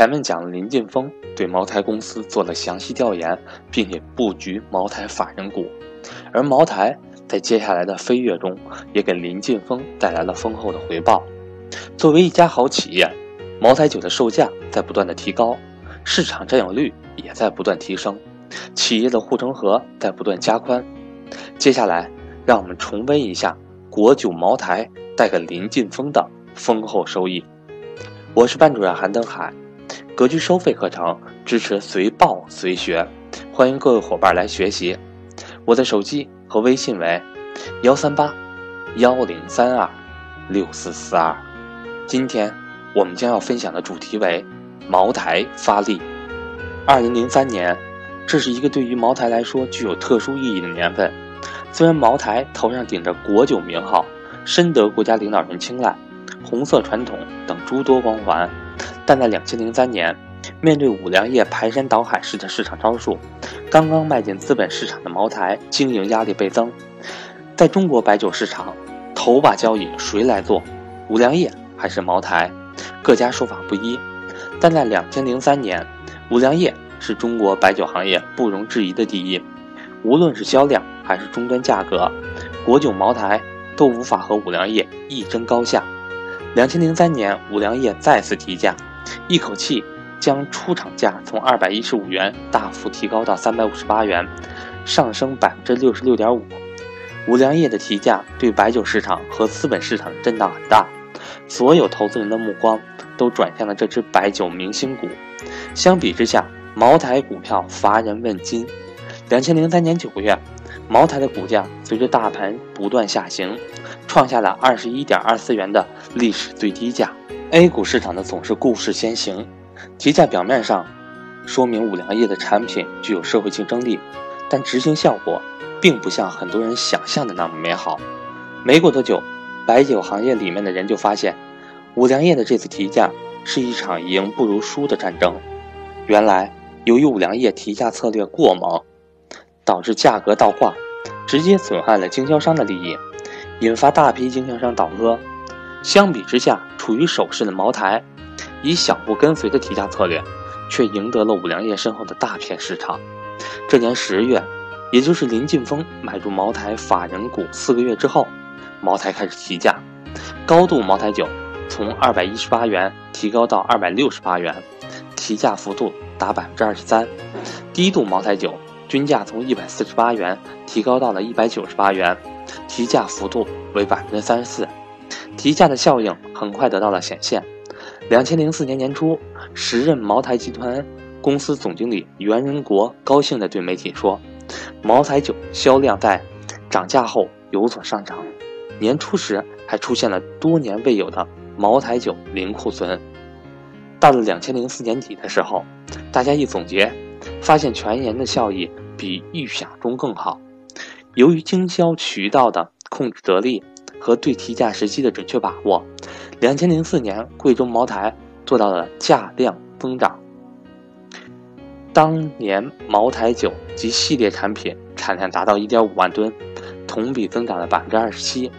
前面讲了林晋峰对茅台公司做了详细调研，并且布局茅台法人股，而茅台在接下来的飞跃中也给林晋峰带来了丰厚的回报。作为一家好企业，茅台酒的售价在不断的提高，市场占有率也在不断提升，企业的护城河在不断加宽。接下来，让我们重温一下国酒茅台带给林晋峰的丰厚收益。我是班主任韩登海，格局收费课程支持随报随学，欢迎各位伙伴来学习。我的手机和微信为幺三八幺零三二六四四二。今天我们将要分享的主题为茅台发力。二零零三年，这是一个对于茅台来说具有特殊意义的年份。虽然茅台头上顶着国酒名号，深得国家领导人青睐。红色传统等诸多光环，但在两千零三年，面对五粮液排山倒海式的市场招数，刚刚迈进资本市场的茅台经营压力倍增。在中国白酒市场，头把交椅谁来做？五粮液还是茅台？各家说法不一。但在两千零三年，五粮液是中国白酒行业不容置疑的第一，无论是销量还是终端价格，国酒茅台都无法和五粮液一争高下。两千零三年，五粮液再次提价，一口气将出厂价从二百一十五元大幅提高到三百五十八元，上升百分之六十六点五。五粮液的提价对白酒市场和资本市场震荡很大，所有投资人的目光都转向了这只白酒明星股。相比之下，茅台股票乏人问津。两千零三年九月，茅台的股价随着大盘不断下行。创下了二十一点二四元的历史最低价。A 股市场的总是故事先行，提价表面上说明五粮液的产品具有社会竞争力，但执行效果并不像很多人想象的那么美好。没过多久，白酒行业里面的人就发现，五粮液的这次提价是一场赢不如输的战争。原来，由于五粮液提价策略过猛，导致价格倒挂，直接损害了经销商的利益。引发大批经销商倒戈。相比之下，处于守势的茅台，以小步跟随的提价策略，却赢得了五粮液身后的大片市场。这年十月，也就是林晋峰买入茅台法人股四个月之后，茅台开始提价。高度茅台酒从二百一十八元提高到二百六十八元，提价幅度达百分之二十三。低度茅台酒均价从一百四十八元提高到了一百九十八元。提价幅度为百分之三十四，提价的效应很快得到了显现。两千零四年年初，时任茅台集团公司总经理袁仁国高兴地对媒体说：“茅台酒销量在涨价后有所上涨，年初时还出现了多年未有的茅台酒零库存。”到了两千零四年底的时候，大家一总结，发现全年的效益比预想中更好。由于经销渠道的控制得力和对提价时机的准确把握，两千零四年贵州茅台做到了价量增长。当年茅台酒及系列产品产量达到一点五万吨，同比增长了百分之二十七，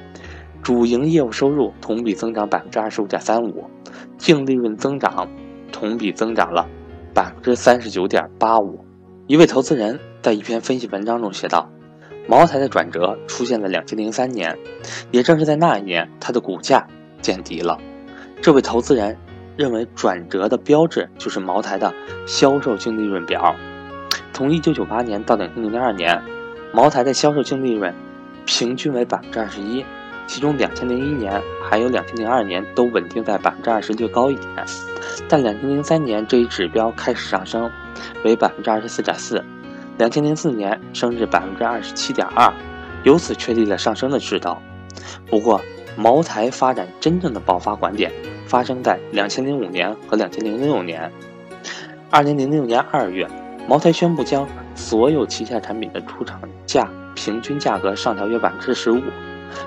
主营业务收入同比增长百分之二十五点三五，净利润增长同比增长了百分之三十九点八五。一位投资人在一篇分析文章中写道。茅台的转折出现在两千零三年，也正是在那一年，它的股价见底了。这位投资人认为，转折的标志就是茅台的销售净利润表。从一九九八年到两千零二年，茅台的销售净利润平均为百分之二十一，其中两千零一年还有两千零二年都稳定在百分之二十略高一点，但两千零三年这一指标开始上升，为百分之二十四点四。两千零四年升至百分之二十七点二，由此确立了上升的势头。不过，茅台发展真正的爆发拐点发生在两千零五年和两千零六年。二零零六年二月，茅台宣布将所有旗下产品的出厂价平均价格上调约百分之十五，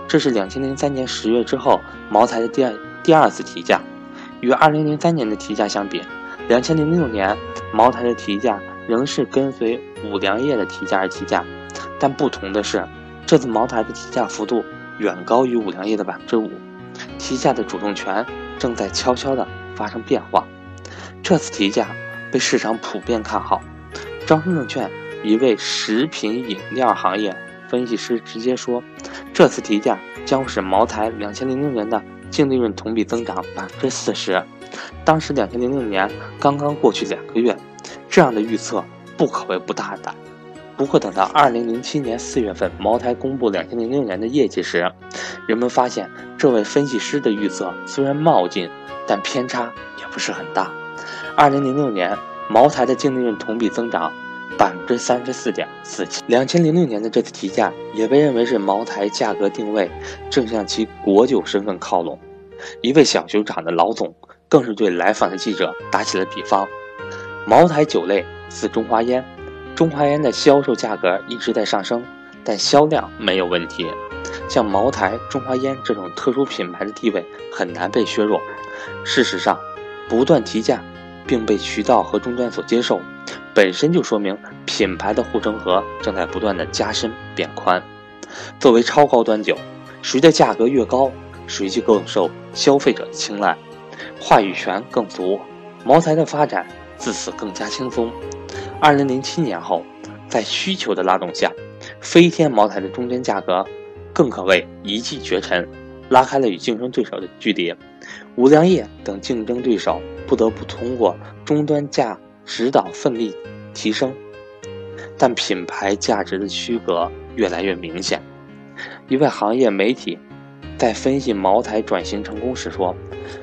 这是两千零三年十月之后茅台的第二第二次提价。与二零零三年的提价相比，两千零六年茅台的提价。仍是跟随五粮液的提价而提价，但不同的是，这次茅台的提价幅度远高于五粮液的百分之五，提价的主动权正在悄悄地发生变化。这次提价被市场普遍看好。招商证券一位食品饮料行业分析师直接说，这次提价将使茅台两千零六年的净利润同比增长百分之四十。当时两千零六年刚刚过去两个月，这样的预测不可谓不大胆。不过，等到二零零七年四月份，茅台公布两千零六年的业绩时，人们发现这位分析师的预测虽然冒进，但偏差也不是很大。二零零六年，茅台的净利润同比增长百分之三十四点四七。两千零六年的这次提价也被认为是茅台价格定位正向其国酒身份靠拢。一位小酒厂的老总更是对来访的记者打起了比方：茅台酒类似中华烟。中华烟的销售价格一直在上升，但销量没有问题。像茅台、中华烟这种特殊品牌的地位很难被削弱。事实上，不断提价并被渠道和终端所接受，本身就说明品牌的护城河正在不断的加深变宽。作为超高端酒，谁的价格越高，谁就更受消费者的青睐，话语权更足。茅台的发展自此更加轻松。二零零七年后，在需求的拉动下，飞天茅台的中间价格更可谓一骑绝尘，拉开了与竞争对手的距离。五粮液等竞争对手不得不通过终端价指导奋力提升，但品牌价值的区隔越来越明显。一位行业媒体在分析茅台转型成功时说：“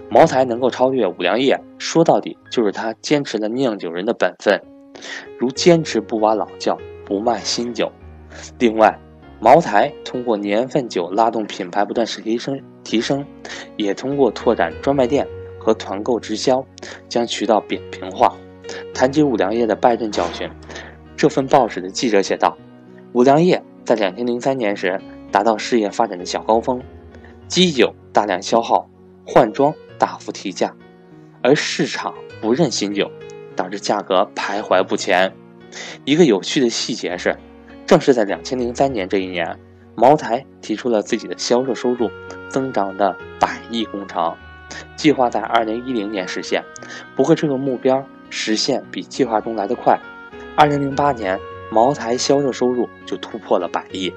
茅台能够超越五粮液，说到底就是他坚持了酿酒人的本分。”如坚持不挖老窖，不卖新酒。另外，茅台通过年份酒拉动品牌不断提升，提升，也通过拓展专卖店和团购直销，将渠道扁平化。谈及五粮液的败阵教训，这份报纸的记者写道：“五粮液在两千零三年时达到事业发展的小高峰，基酒大量消耗，换装大幅提价，而市场不认新酒。”导致价格徘徊不前。一个有趣的细节是，正是在两千零三年这一年，茅台提出了自己的销售收入增长的百亿工程，计划在二零一零年实现。不过，这个目标实现比计划中来得快。二零零八年，茅台销售收入就突破了百亿。